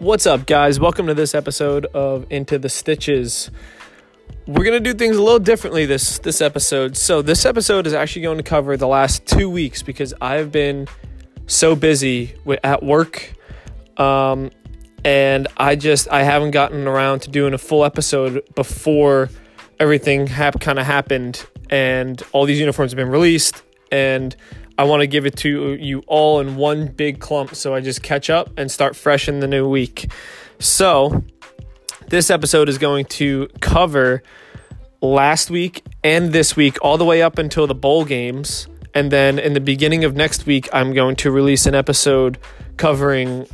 What's up, guys? Welcome to this episode of Into the Stitches. We're gonna do things a little differently this this episode. So this episode is actually going to cover the last two weeks because I've been so busy with, at work, um, and I just I haven't gotten around to doing a full episode before everything hap- kind of happened and all these uniforms have been released and I want to give it to you all in one big clump so I just catch up and start fresh in the new week. So, this episode is going to cover last week and this week, all the way up until the bowl games. And then in the beginning of next week, I'm going to release an episode covering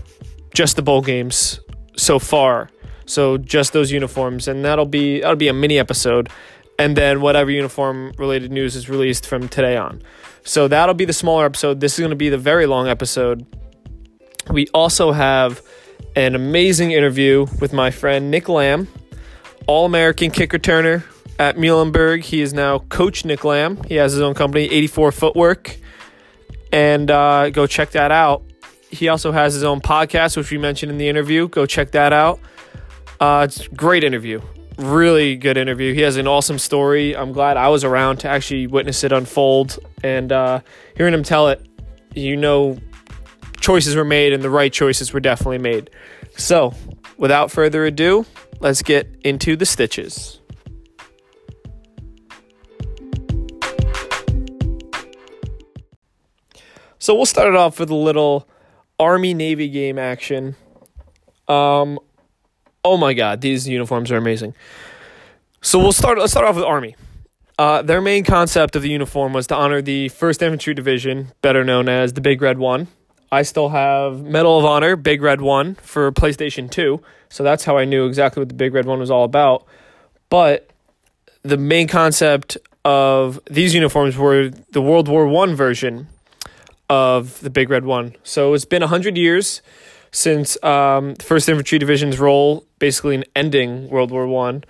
just the bowl games so far. So just those uniforms, and that'll be that'll be a mini episode, and then whatever uniform related news is released from today on. So that'll be the smaller episode. This is going to be the very long episode. We also have an amazing interview with my friend Nick Lamb, All American kick returner at Muhlenberg. He is now Coach Nick Lamb. He has his own company, 84 Footwork. And uh, go check that out. He also has his own podcast, which we mentioned in the interview. Go check that out. Uh, it's great interview really good interview. He has an awesome story. I'm glad I was around to actually witness it unfold and uh, hearing him tell it. You know, choices were made and the right choices were definitely made. So, without further ado, let's get into the stitches. So we'll start it off with a little Army Navy game action. Um, oh my god, these uniforms are amazing. So we'll start. Let's start off with Army. Uh, their main concept of the uniform was to honor the First Infantry Division, better known as the Big Red One. I still have Medal of Honor, Big Red One for PlayStation Two, so that's how I knew exactly what the Big Red One was all about. But the main concept of these uniforms were the World War One version of the Big Red One. So it's been hundred years since um, the First Infantry Division's role, basically in ending World War One,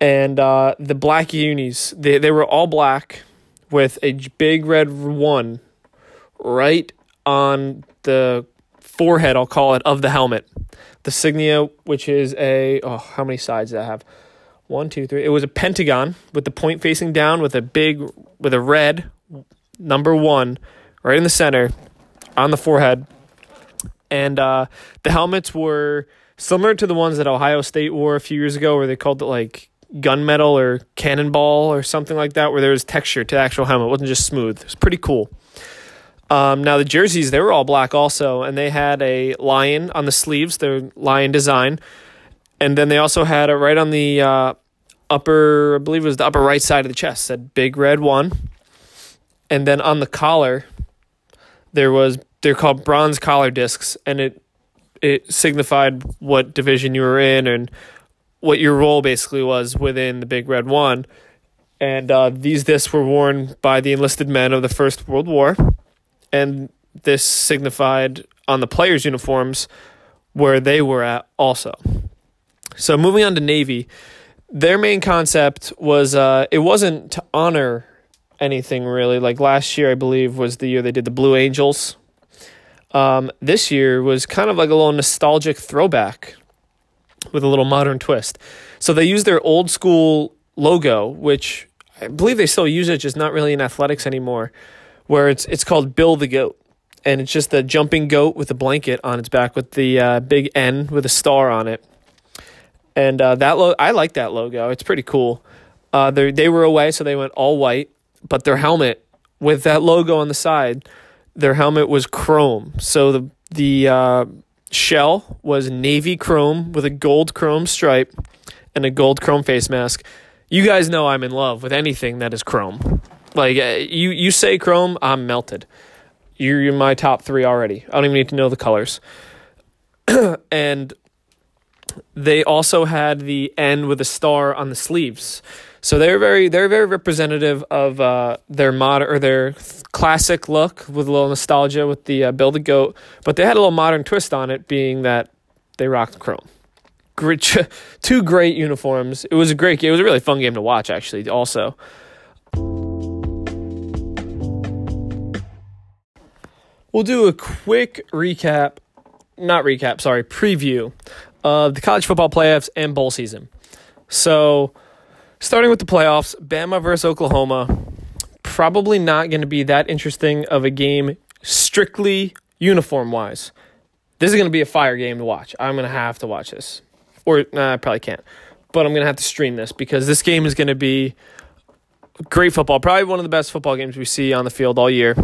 and uh, the black unis. They they were all black with a big red one right on the forehead. I'll call it of the helmet. The signia, which is a oh, how many sides does that have? One, two, three. It was a pentagon with the point facing down, with a big with a red number one right in the center on the forehead and uh, the helmets were similar to the ones that Ohio State wore a few years ago, where they called it like gunmetal or cannonball or something like that, where there was texture to the actual helmet. It wasn't just smooth. It was pretty cool. Um, now the jerseys they were all black also, and they had a lion on the sleeves, their lion design, and then they also had it right on the uh, upper, I believe it was the upper right side of the chest, said "Big Red One," and then on the collar there was they're called bronze collar discs, and it it signified what division you were in and what your role basically was within the Big Red One. And uh, these discs were worn by the enlisted men of the First World War, and this signified on the players' uniforms where they were at also. So moving on to Navy, their main concept was uh, it wasn't to honor anything really. Like last year, I believe was the year they did the Blue Angels, um, this year was kind of like a little nostalgic throwback with a little modern twist. So they used their old school logo, which I believe they still use it, just not really in athletics anymore, where it's it's called Bill the Goat. And it's just a jumping goat with a blanket on its back with the uh, big N with a star on it. And uh, that lo- I like that logo. It's pretty cool. Uh, they were away, so they went all white, but their helmet with that logo on the side their helmet was chrome. So the the uh, shell was navy chrome with a gold chrome stripe and a gold chrome face mask. You guys know I'm in love with anything that is chrome. Like uh, you you say chrome, I'm melted. You're in my top three already. I don't even need to know the colors. and they also had the N with a star on the sleeves. So they're very they're very representative of uh, their modern or their classic look with a little nostalgia with the uh, Bill the Goat, but they had a little modern twist on it, being that they rocked chrome. Great, two great uniforms. It was a great game. It was a really fun game to watch, actually. Also. We'll do a quick recap not recap, sorry, preview of the college football playoffs and bowl season. So, starting with the playoffs, Bama versus Oklahoma. Probably not going to be that interesting of a game, strictly uniform wise. This is going to be a fire game to watch. I'm going to have to watch this. Or, nah, I probably can't. But I'm going to have to stream this because this game is going to be great football. Probably one of the best football games we see on the field all year.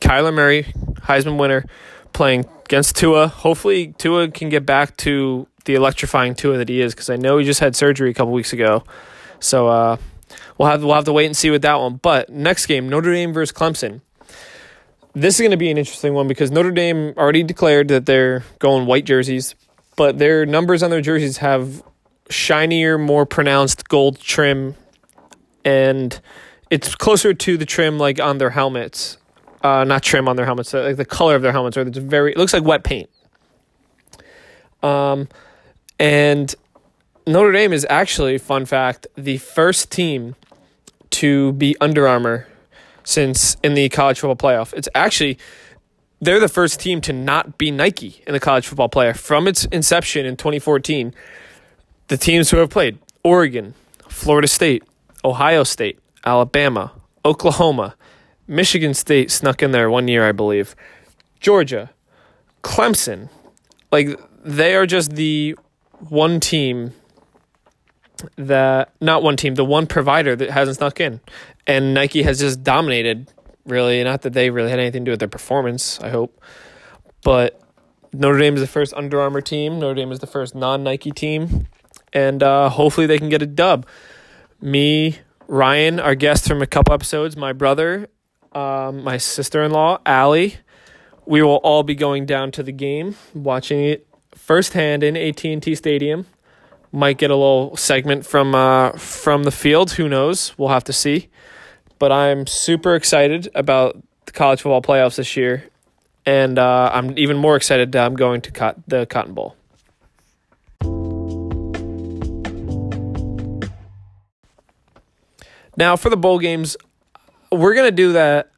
Kyler Murray, Heisman winner, playing against Tua. Hopefully, Tua can get back to the electrifying Tua that he is because I know he just had surgery a couple weeks ago. So uh, we'll have we'll have to wait and see with that one. But next game, Notre Dame versus Clemson. This is going to be an interesting one because Notre Dame already declared that they're going white jerseys, but their numbers on their jerseys have shinier, more pronounced gold trim, and it's closer to the trim like on their helmets uh, not trim on their helmets, uh, like the color of their helmets, or it's very, it looks like wet paint. Um, and Notre Dame is actually, fun fact, the first team to be Under Armour since in the college football playoff. It's actually they're the first team to not be Nike in the college football playoff from its inception in 2014. The teams who have played Oregon, Florida State, Ohio State, Alabama, Oklahoma, Michigan State snuck in there one year, I believe. Georgia, Clemson, like they are just the one team that not one team, the one provider that hasn't snuck in, and Nike has just dominated. Really, not that they really had anything to do with their performance. I hope, but Notre Dame is the first Under Armour team. Notre Dame is the first non Nike team, and uh, hopefully they can get a dub. Me, Ryan, our guest from a couple episodes, my brother, um, my sister in law, Allie. We will all be going down to the game, watching it firsthand in AT and T Stadium. Might get a little segment from uh, from the field. Who knows? We'll have to see. But I'm super excited about the college football playoffs this year, and uh, I'm even more excited. that I'm going to cut the Cotton Bowl. Now for the bowl games, we're gonna do that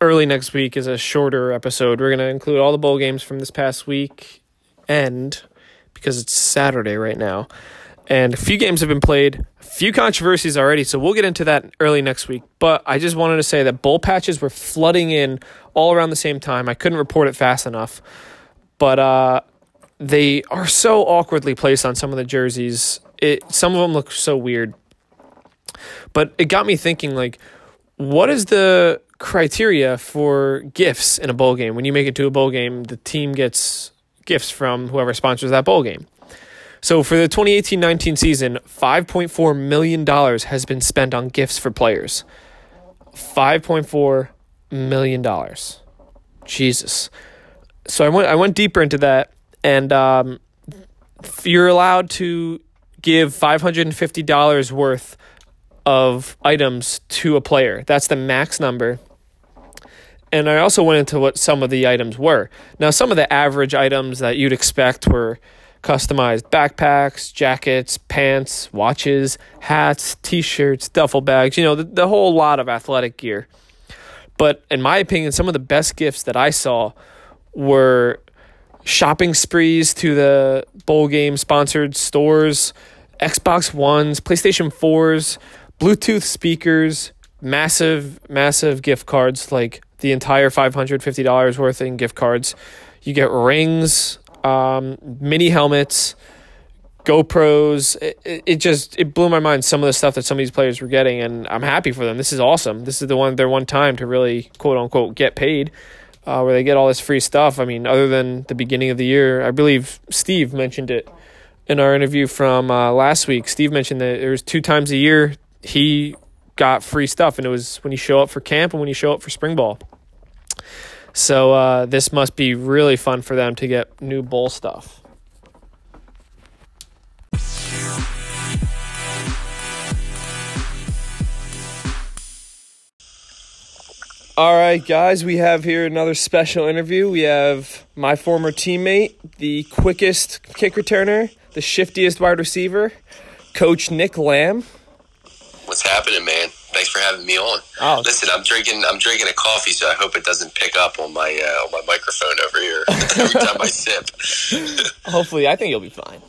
early next week as a shorter episode. We're gonna include all the bowl games from this past week and because it's Saturday right now. And a few games have been played, a few controversies already, so we'll get into that early next week. But I just wanted to say that bowl patches were flooding in all around the same time. I couldn't report it fast enough. But uh, they are so awkwardly placed on some of the jerseys. It some of them look so weird. But it got me thinking like what is the criteria for gifts in a bowl game? When you make it to a bowl game, the team gets gifts from whoever sponsors that bowl game. So for the 2018-19 season, 5.4 million dollars has been spent on gifts for players. 5.4 million dollars. Jesus. So I went I went deeper into that and um, you're allowed to give $550 worth of items to a player. That's the max number. And I also went into what some of the items were. Now, some of the average items that you'd expect were customized backpacks, jackets, pants, watches, hats, t shirts, duffel bags, you know, the, the whole lot of athletic gear. But in my opinion, some of the best gifts that I saw were shopping sprees to the bowl game sponsored stores, Xbox Ones, PlayStation 4s, Bluetooth speakers, massive, massive gift cards, like the entire $550 worth in gift cards. You get rings, um, mini helmets, GoPros. It, it, just it blew my mind some of the stuff that some of these players were getting, and I'm happy for them. This is awesome. This is the one their one time to really quote unquote get paid, uh, where they get all this free stuff. I mean, other than the beginning of the year, I believe Steve mentioned it in our interview from uh, last week. Steve mentioned that there was two times a year he got free stuff, and it was when you show up for camp and when you show up for spring ball. So uh, this must be really fun for them to get new bowl stuff. All right, guys, we have here another special interview. We have my former teammate, the quickest kick returner, the shiftiest wide receiver, Coach Nick Lamb. What's happening, man? Thanks for having me on. Oh. Listen, I'm drinking. I'm drinking a coffee, so I hope it doesn't pick up on my uh, on my microphone over here every time I sip. Hopefully, I think you'll be fine.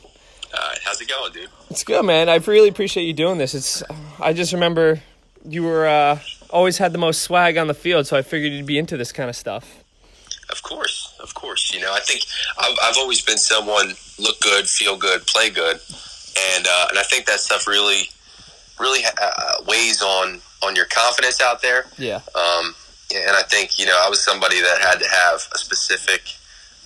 All right, how's it going, dude? It's good, man. I really appreciate you doing this. It's. I just remember you were uh, always had the most swag on the field, so I figured you'd be into this kind of stuff. Of course, of course. You know, I think I've, I've always been someone look good, feel good, play good, and uh, and I think that stuff really, really uh, weighs on on your confidence out there. Yeah. Um, and I think you know I was somebody that had to have a specific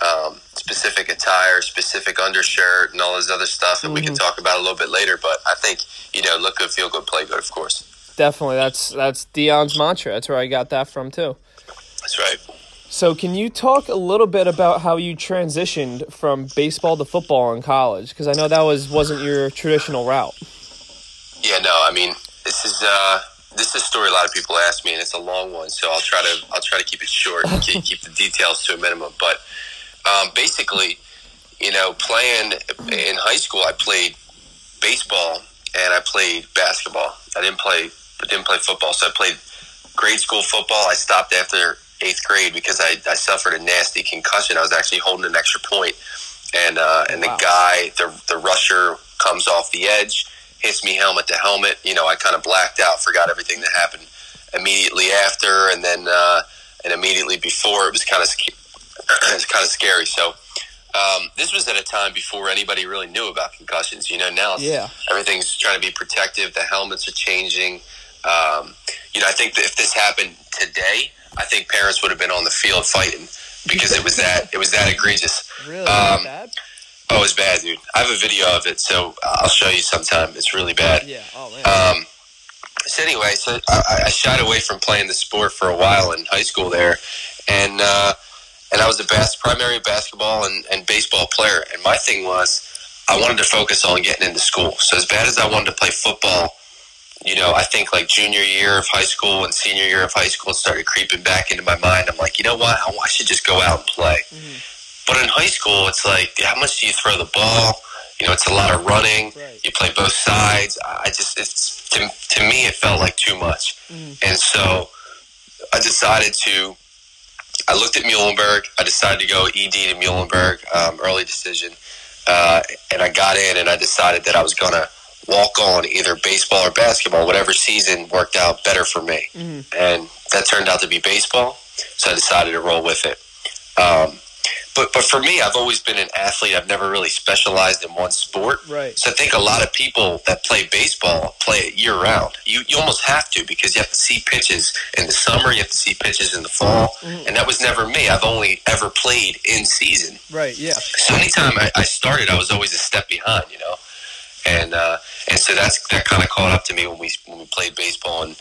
um, specific attire, specific undershirt, and all this other stuff that we can talk about a little bit later. But I think you know look good, feel good, play good. Of course, Definitely, that's that's Deion's mantra. That's where I got that from too. that's right. So, can you talk a little bit about how you transitioned from baseball to football in college? Because I know that was wasn't your traditional route. Yeah, no, I mean this is uh, this is a story a lot of people ask me, and it's a long one, so I'll try to I'll try to keep it short and keep, keep the details to a minimum. But um, basically, you know, playing in high school, I played baseball and I played basketball. I didn't play I didn't play football, so I played grade school football. I stopped after eighth grade because I, I suffered a nasty concussion. I was actually holding an extra point, and uh, and Wow. the guy, the the rusher, comes off the edge, hits me helmet to helmet. You know, I kind of blacked out, forgot everything that happened immediately after, and then uh, and immediately before. It was kind of it was kind of scary. So. Um, this was at a time before anybody really knew about concussions. You know, now Yeah. everything's trying to be protective. The helmets are changing. Um, you know, I think that if this happened today, I think parents would have been on the field fighting because it was that it was that egregious. Really Um, bad? Oh, it's bad, dude. I have a video of it, so I'll show you sometime. It's really bad. Yeah. Oh man. Um, so anyway, so I, I shied away from playing the sport for a while in high school there, and uh, and I was a bas- primary basketball and, and baseball player. And my thing was, I wanted to focus on getting into school. So as bad as I wanted to play football, you know, I think like junior year of high school and senior year of high school started creeping back into my mind. I'm like, you know what? I, I should just go out and play. But in high school, it's like, how much do you throw the ball? You know, it's a lot of running. Right. You play both sides. I just, it's to, to me, it felt like too much. And so I decided to, I looked at Muhlenberg. I decided to go ED to Muhlenberg, um, early decision. Uh, and I got in and I decided that I was going to walk on either baseball or basketball, whatever season worked out better for me. And that turned out to be baseball. So I decided to roll with it. Um, but, but for me, I've always been an athlete. I've never really specialized in one sport. Right. So I think a lot of people that play baseball play it year round. You you almost have to because you have to see pitches in the summer, you have to see pitches in the fall, and that was never me. I've only ever played in season. Right. Yeah. So anytime I, I started, I was always a step behind, you know, and uh, and so that's that kind of caught up to me when we when we played baseball in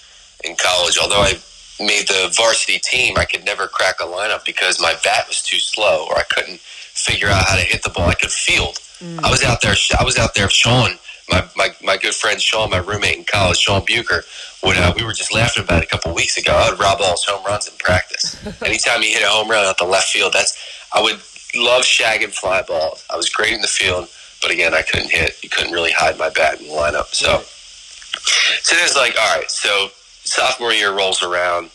in college. Although I made the varsity team, I could never crack a lineup because my bat was too slow, or I couldn't figure out how to hit the ball. I could field. I was out there. I was out there. Sean, my, my, my good friend Sean, my roommate in college, Sean Bucher, would uh, we were just laughing about it a couple weeks ago. I would rob all his home runs in practice. Anytime he hit a home run out the left field, that's I would love shagging fly balls. I was great in the field, but again, I couldn't hit. You couldn't really hide my bat in the lineup. So, so it was like, all right. So sophomore year rolls around.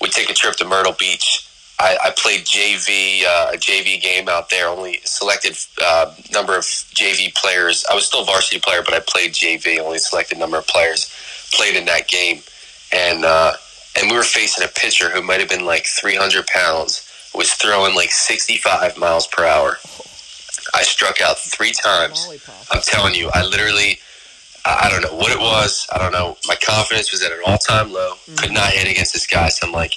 We take a trip to Myrtle Beach. I, I played JV uh, a JV game out there. Only selected uh, number of JV players. I was still a varsity player, but I played JV. Only selected number of players played in that game, and uh, and we were facing a pitcher who might have been like 300 pounds. Was throwing like 65 miles per hour. I struck out three times. I'm telling you, I literally, I I don't know what it was. I don't know. My confidence was at an all time low. Could not hit against this guy. So I'm like,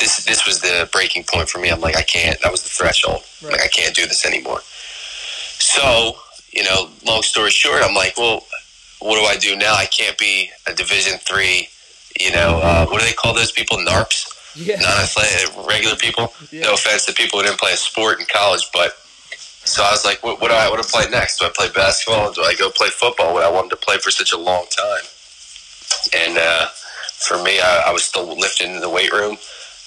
this this was the breaking point for me. I'm like, I can't. That was the threshold. Right. Like, I can't do this anymore. So, you know, long story short, I'm like, well, what do I do now? I can't be a Division three. You know, uh, what do they call those people? NARPs Yeah. non-athletic, regular people. Yeah. No offense to people who didn't play a sport in college, but so I was like, what, what do I want to play next? Do I play basketball? Or do I go play football? What I wanted to play for such a long time, and uh, for me, I, I was still lifting in the weight room.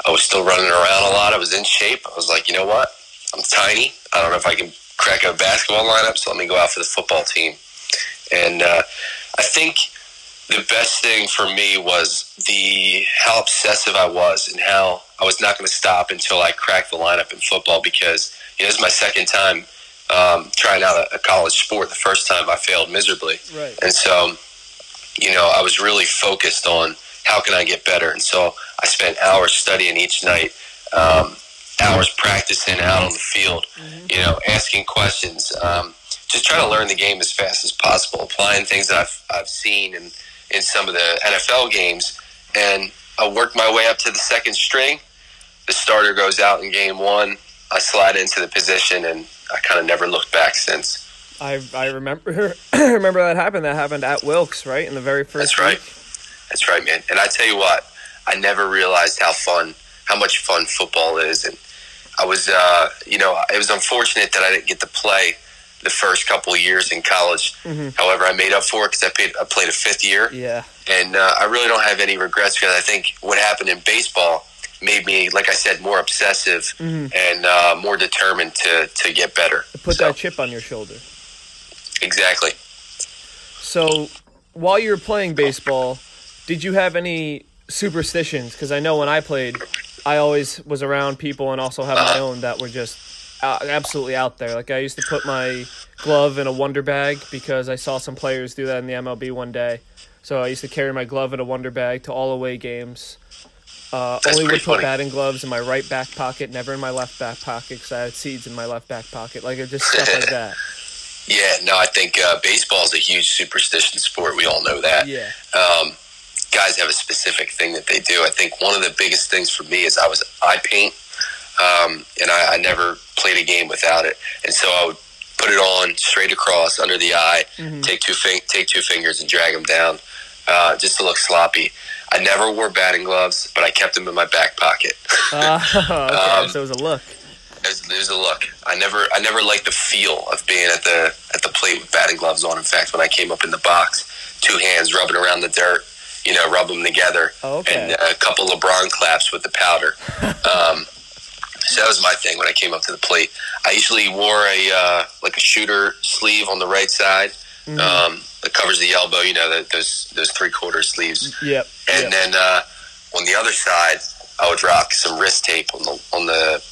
I was still running around a lot. I was in shape. I was like, you know what? I'm tiny. I don't know if I can crack a basketball lineup, so let me go out for the football team. And uh, I think the best thing for me was the how obsessive I was and how I was not going to stop until I cracked the lineup in football because you know, this is my second time um, trying out a, a, college sport. The first time I failed miserably, right. and so you know I was really focused on how can I get better, and so I spent hours studying each night. Um, hours practicing out on the field, mm-hmm. you know, asking questions, um, just trying to learn the game as fast as possible, applying things that I've, I've seen in, in some of the NFL games. And I worked my way up to the second string. The starter goes out in game one. I slide into the position, and I kind of never looked back since. I, I remember remember that happened. That happened at Wilkes, right? In the very first. That's right. That's right, man. And I tell you what, I never realized how fun, how much fun football is, and I was, uh, you know, it was unfortunate that I didn't get to play the first couple of years in college. Mm-hmm. However, I made up for it because I, played, I played a fifth year. Yeah. And uh, I really don't have any regrets because I think what happened in baseball made me, like I said, more obsessive mm-hmm. and uh, more determined to, to get better. Put so. that chip on your shoulder. Exactly. So while you were playing baseball, did you have any superstitions? Because I know when I played, I always was around people and also have my uh-huh. own that were just absolutely out there. Like I used to put my glove in a Wonder Bag because I saw some players do that in the MLB one day. So I used to carry my glove in a Wonder Bag to all away games. Uh, only would put funny. batting gloves in my right back pocket, never in my left back pocket because I had seeds in my left back pocket. Like it just stuff like that. Yeah, no, I think uh, baseball is a huge superstition sport. We all know that. Yeah. Um, guys have a specific thing that they do. I think one of the biggest things for me is I was eye paint, um, and I, I, never played a game without it. And so I would put it on straight across under the eye, mm-hmm. take two take two fingers and drag them down, uh, just to look sloppy. I never wore batting gloves, but I kept them in my back pocket. uh, okay, um, so it was a look. It was, it was, a look. I never, I never liked the feel of being at the at the plate with batting gloves on. In fact, when I came up in the box, two hands rubbing around the dirt, you know, rub them together, oh, okay. and a couple LeBron claps with the powder. um, so that was my thing when I came up to the plate. I usually wore a uh, like a shooter sleeve on the right side mm-hmm. um, that covers the elbow. You know, the, those those three quarter sleeves. Yep. And yep. then uh, on the other side, I would rock some wrist tape on the on the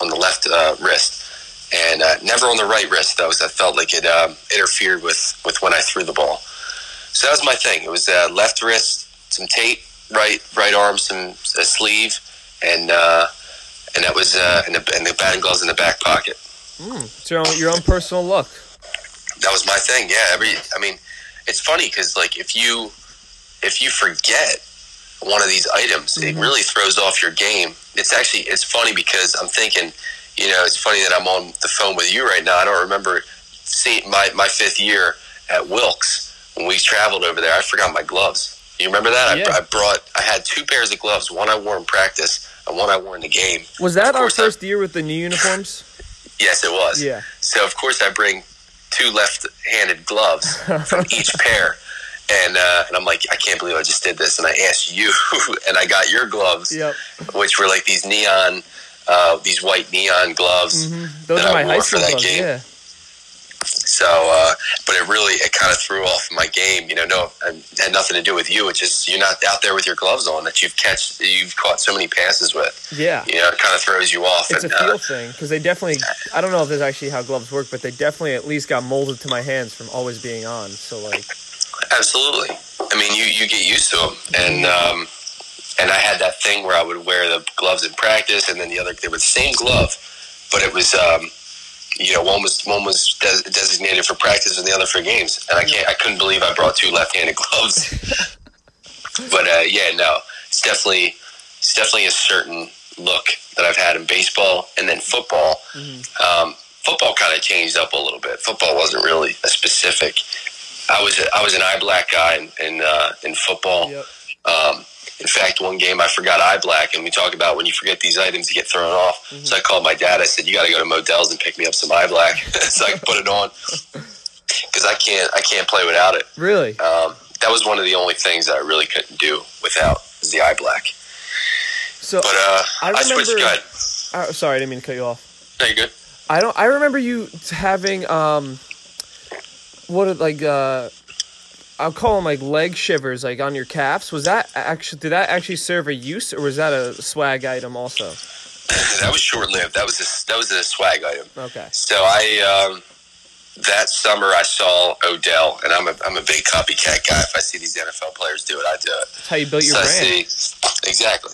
on the left uh, wrist, and uh, never on the right wrist though, because I felt like it um, interfered with with when I threw the ball. So that was my thing. It was uh, left wrist, some tape, right right arm, some a sleeve, and uh, and that was uh, and, the, and the batting gloves in the back pocket. Mm, so your own, your own personal look. That was my thing. Yeah. Every. I mean, it's funny because like if you if you forget one of these items, mm-hmm. it really throws off your game. It's actually it's funny because I'm thinking, you know, it's funny that I'm on the phone with you right now. I don't remember seeing my my fifth year at Wilkes when we traveled over there, I forgot my gloves. You remember that? Yeah. I, I, brought. I had two pairs of gloves. One I wore in practice, and one I wore in the game. Was that our first I, year with the new uniforms? yes, it was. Yeah. So of course I bring two left-handed gloves from each pair. And, uh, and I'm like, I can't believe I just did this. And I asked you, and I got your gloves, yep. which were like these neon, uh, these white neon gloves. Mm-hmm. Those are my high school gloves. Game. Yeah. So, uh, but it really it kind of threw off my game. You know, no, it had nothing to do with you. It's just you're not out there with your gloves on that you've catch you've caught so many passes with. Yeah, you know, it kind of throws you off. It's and, a feel uh, thing because they definitely. I don't know if that's actually how gloves work, but they definitely at least got molded to my hands from always being on. So like, absolutely. I mean, you you get used to them, and um, and I had that thing where I would wear the gloves in practice, and then the other they were the same glove, but it was. Um, you know, one was one was des- designated for practice and the other for games, and I can't, I couldn't believe I brought two left-handed gloves. but uh, yeah, no, it's definitely it's definitely a certain look that I've had in baseball, and then football. Mm-hmm. Um, football kind of changed up a little bit. Football wasn't really a specific. I was a, I was an eye black guy in in, uh, in football. Yep. Um, in fact, one game I forgot eye black, and we talk about when you forget these items, you get thrown off. Mm-hmm. So I called my dad. I said, "You got to go to Modell's and pick me up some eye black, so I can put it on because I can't I can't play without it." Really? Um, that was one of the only things that I really couldn't do without is the eye black. So, but uh, I, remember, I switched. Good. Uh, sorry, I didn't mean to cut you off. No, you good. I don't. I remember you having um, what like uh I'll call them like leg shivers, like on your calves. Was that actually did that actually serve a use, or was that a swag item also? that was short lived. That was a that was a swag item. Okay. So I um, that summer I saw Odell, and I'm a I'm a big copycat guy. If I see these NFL players do it, I do it. That's how you built your so brand. See exactly.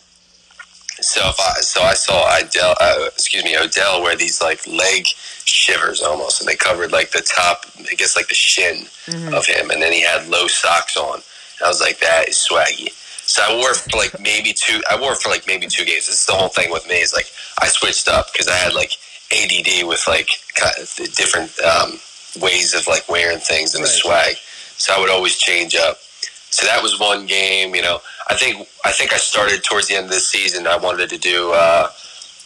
So if I so I saw Odell, uh, excuse me, Odell wear these like leg shivers almost, and they covered like the top, I guess like the shin Mhm. of him, and then he had low socks on. And I was like, that is swaggy. So I wore for like maybe two. I wore for like maybe two games. This is the whole thing with me is like I switched up because I had like ADD with like kind of different um, ways of like wearing things and the swag. So I would always change up. So that was one game. You know, I think I think I started towards the end of this season. I wanted to do uh,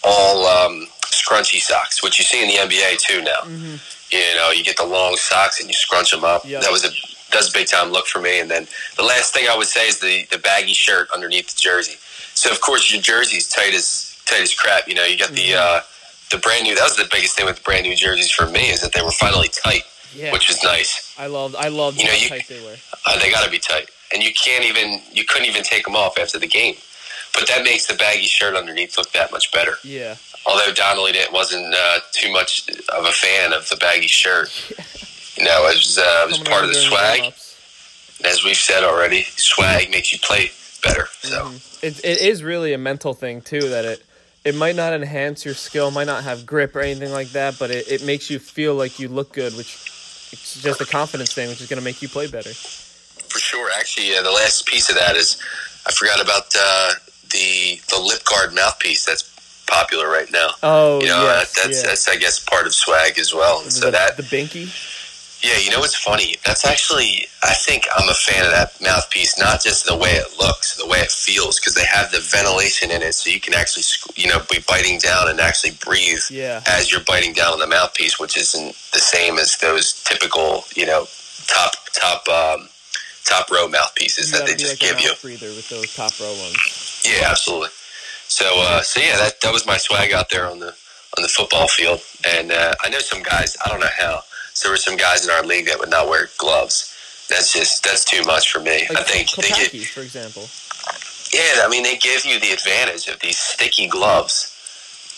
all um, scrunchy socks, which you see in the NBA too now. Mhm. You know, you get the long socks and you scrunch them up. Yep. That was a that was a big time look for me. And then the last thing I would say is the the baggy shirt underneath the jersey. So of course your jersey's tight as tight as crap. You know, you got the Mhm. uh, the brand new. That was the biggest thing with the brand new jerseys for me is that they were finally tight, Yeah, which was nice. I loved I loved You know, how you- tight they were. Uh, they got to be tight, and you can't even you couldn't even take them off after the game. But that makes the baggy shirt underneath look that much better. Yeah, Although Donnelly didn't, wasn't uh, too much of a fan of the baggy shirt. You know, it was, uh, it was part of the swag. As we've said already, swag makes you play better. So Mhm. It it is really a mental thing too that it it might not enhance your skill, might not have grip or anything like that, but it, it makes you feel like you look good, which it's just a confidence thing, which is going to make you play better. for sure, actually, uh, the last piece of that is I forgot about uh, the the lip guard mouthpiece that's popular right now. Oh, You know, yes, that, that's yeah. that's I guess part of swag as well. And so that the binky. Yeah, you know what's funny? That's actually, I think I'm a fan of that mouthpiece, not just the way it looks, the way it feels, because they have the ventilation in it, so you can actually, you know, be biting down and actually breathe Yeah, as you're biting down on the mouthpiece, which isn't the same as those typical, you know, top top um, top row mouthpieces you that they just like give you. breather with those top row ones. Yeah, absolutely. So, uh, so yeah, that that was my swag out there on the on the football field, and uh, I know some guys. I don't know how. So there were some guys in our league that would not wear gloves. That's just that's too much for me. Like I think they get for example. yeah. I mean, they give you the advantage of these sticky gloves,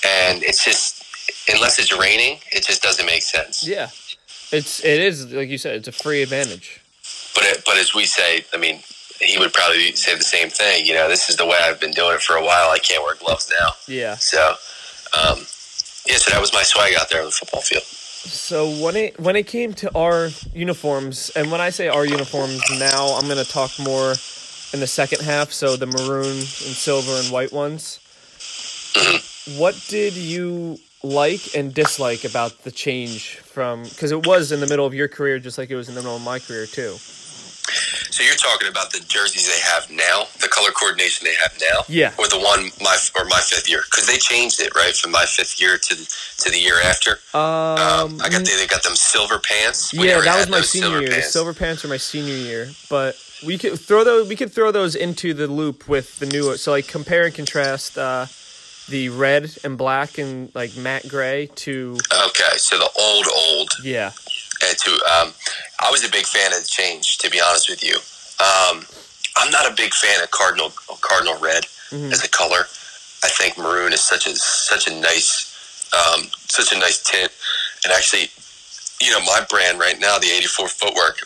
and it's just unless it's raining, it just doesn't make sense. Yeah, it's it is like you said, it's a free advantage. But it, but as we say, I mean, he would probably say the same thing. You know, this is the way I've been doing it for a while. I can't wear gloves now. Yeah. So, um, yeah. So that was my swag out there on the football field. So when it when it came to our uniforms, and when I say our uniforms now, I'm gonna talk more in the second half. So the maroon and silver and white ones. What did you like and dislike about the change from? Because it was in the middle of your career, just like it was in the middle of my career too. So you're talking about the jerseys they have now, the color coordination they have now, Yeah. or the one my or my fifth year because they changed it right from my fifth year to the, to the year after. Um, Um, I got the, they got them silver pants. We yeah, that was my senior silver year. The pants. silver pants are my senior year, but we could throw those. We could throw those into the loop with the new. So like compare and contrast uh, the red and black and like matte gray to Okay, so the old old yeah, and to um, I was a big fan of the change. To be honest with you, um, I'm not a big fan of cardinal cardinal red Mhm. as a color. I think maroon is such a such a nice um, such a nice tint, and actually, you know, my brand right now, the 84 Footwork,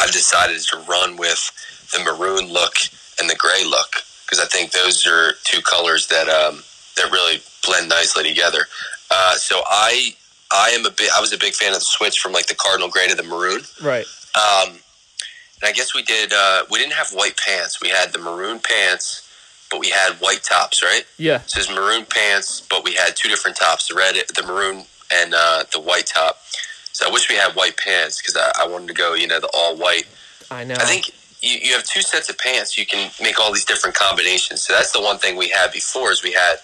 I've decided to run with the maroon look and the gray look because I think those are two colors that um, that really blend nicely together. Uh, so I I am a big I was a big fan of the switch from like the cardinal gray to the maroon. right. Um, and I guess we did. Uh, we didn't have white pants. We had the maroon pants, but we had white tops, right? Yeah, So it's maroon pants, but we had two different tops: the red, the maroon, and uh, the white top. So I wish we had white pants because I, I wanted to go, you know, the all white. I know. I think you, you have two sets of pants. You can make all these different combinations. So that's the one thing we had before is we had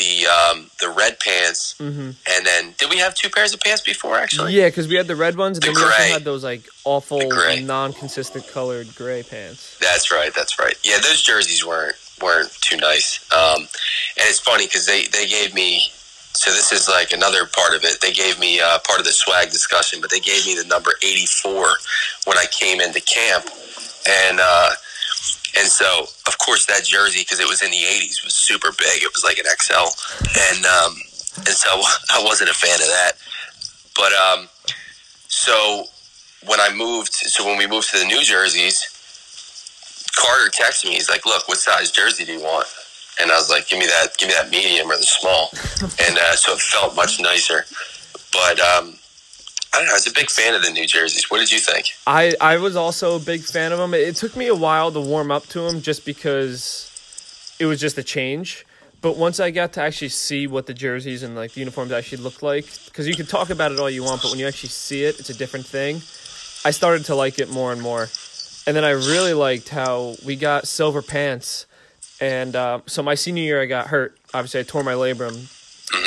the um, the red pants, hmm and then did we have two pairs of pants before? Actually, Yeah, because we had the red ones, and The then we also gray. had those like awful, non-consistent colored gray pants. That's right. That's right. Yeah, those jerseys weren't weren't too nice. Um, and it's funny because they they gave me so this is like another part of it. They gave me uh, part of the swag discussion, but they gave me the number 84 when I came into camp, and uh, and so of course that jersey because it was in the 80s was super big. It was like an XL, and um, and so I wasn't a fan of that. But um, so when I moved, so when we moved to the New Jerseys, Carter texted me. He's like, "Look, what size jersey do you want?" And I was like, "Give me that, give me that medium or the small." and uh, so it felt much nicer. But um, I don't know. I was a big fan of the New Jerseys. What did you think? I, I was also a big fan of them. It took me a while to warm up to them just because it was just a change. But once I got to actually see what the jerseys and like the uniforms actually looked like, because you can talk about it all you want, but when you actually see it, it's a different thing. I started to like it more and more. And then I really liked how we got silver pants. And uh, so my senior year, I got hurt. Obviously, I tore my labrum.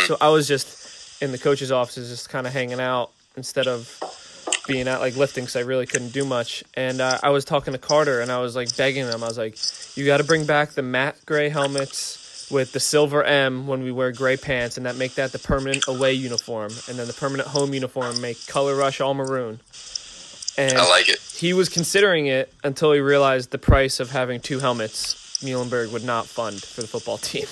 So I was just in the coach's offices, just kind of hanging out instead of being out like lifting because I really couldn't do much. And uh, I was talking to Carter and I was like begging him. I was like, "You got to bring back the matte gray helmets with the silver M when we wear gray pants, and that make that the permanent away uniform, and then the permanent home uniform make color rush all maroon." And I like it. he was considering it until he realized the price of having two helmets. Muhlenberg would not fund for the football team.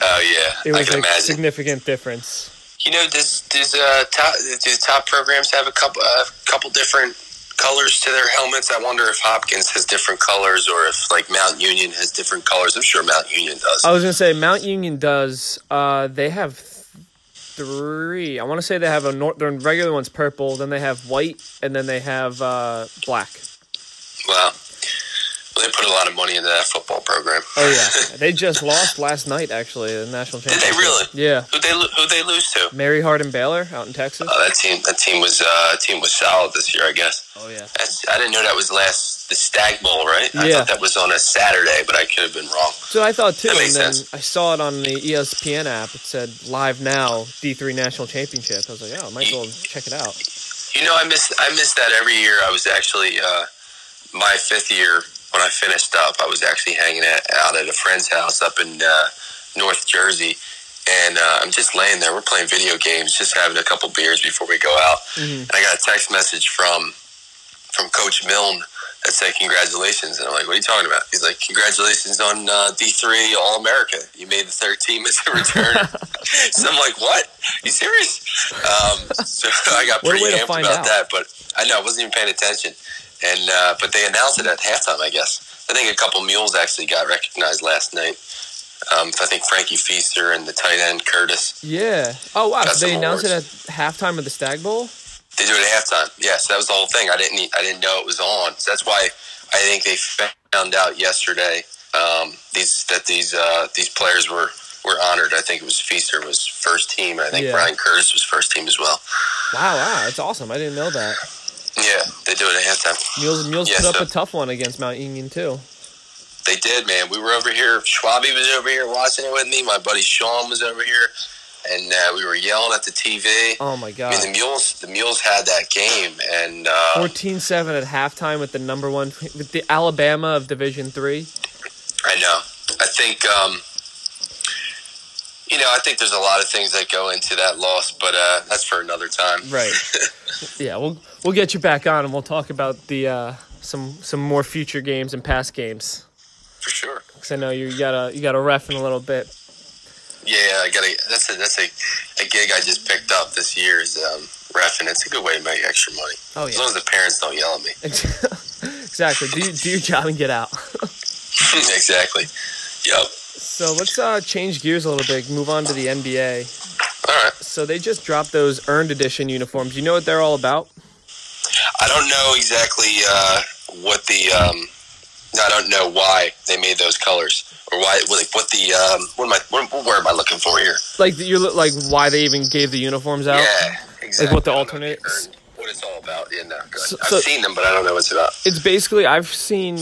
Oh yeah, it was a significant difference. You know, does does uh, top do top programs have a couple a couple different colors to their helmets? I wonder if Hopkins has different colors, or if like Mount Union has different colors. I'm sure Mount Union does. I was gonna say Mount Union does. Uh, they have th- three. I want to say they have a nor- their regular one's purple, then they have white, and then they have uh, black. Wow, well, they put a lot of money into that football program. Oh yeah, they just lost last night actually the national championship. Did they really? Yeah, Who they who they lose to? Mary Hardin Baylor out in Texas. Oh, that team that team was uh, team was solid this year. I guess. Oh yeah. That's, I didn't know that was last the Stag Bowl, right? I Yeah. thought that was on a Saturday, but I could have been wrong. So I thought too, That and then sense. I saw it on the ESPN app. It said live now D three national championship. I was like, oh, I might as well check it out. You know, I miss I miss that every year. I was actually uh, my fifth year when I finished up. I was actually hanging out at a friend's house up in uh, North Jersey, and uh, I'm just laying there. We're playing video games, just having a couple beers before we go out. Mhm. And I got a text message from from Coach Milne that said congratulations, and I'm like, "What are you talking about?" He's like, "Congratulations on uh, D3 All America. You made the third team as a returner." so I'm like, "What? You serious?" Um, so I got pretty amped about out. that, but I know I wasn't even paying attention. And uh, but they announced it at halftime, I guess. I think a couple mules actually got recognized last night. Um, I think Frankie Feaster and the tight end Curtis. Yeah. Oh wow. They announced it at halftime of the Stag Bowl. They do it at halftime. Yes, that was the whole thing. I didn't. I didn't know it was on. So that's why I think they found out yesterday um, these that these uh, these players were were honored. I think it was Feaster was first team. I think Yeah. Brian Curtis was first team as well. Wow, wow, that's awesome. I didn't know that. Yeah, they do it at halftime. Mules, Mules Yeah, put up so- a tough one against Mount Union too. They did, man. We were over here. Schwabi was over here watching it with me. My buddy Sean was over here, and uh, we were yelling at the TV. Oh my I god. mean, the mules, the mules had that game, and uh, 14-7 at halftime with the number one with the Alabama of Division Three. I know. I think, um, you know, I think there's a lot of things that go into that loss, but uh, that's for another time. Right. yeah, we'll we'll get you back on and we'll talk about the uh, some some more future games and past games For sure. because I know you got a you got a ref in a little bit. Yeah, I got to. That's a that's a, a gig I just picked up this year is um, ref, and it's a good way to make extra money Oh as long as the parents don't yell at me. exactly. Do do your job and get out. exactly. Yep. So let's uh, change gears a little bit. Move on to the NBA. All right. So they just dropped those earned edition uniforms. You know what they're all about? I don't know exactly uh, what the. Um, I don't know why they made those colors or why like what the um, what am I what, word am I looking for here? Like you look like why they even gave the uniforms out. Yeah, exactly. what the I don't know alternate- What it's all about? Yeah, no, good. So- I've so- seen them, but I don't know what it's about. It's basically I've seen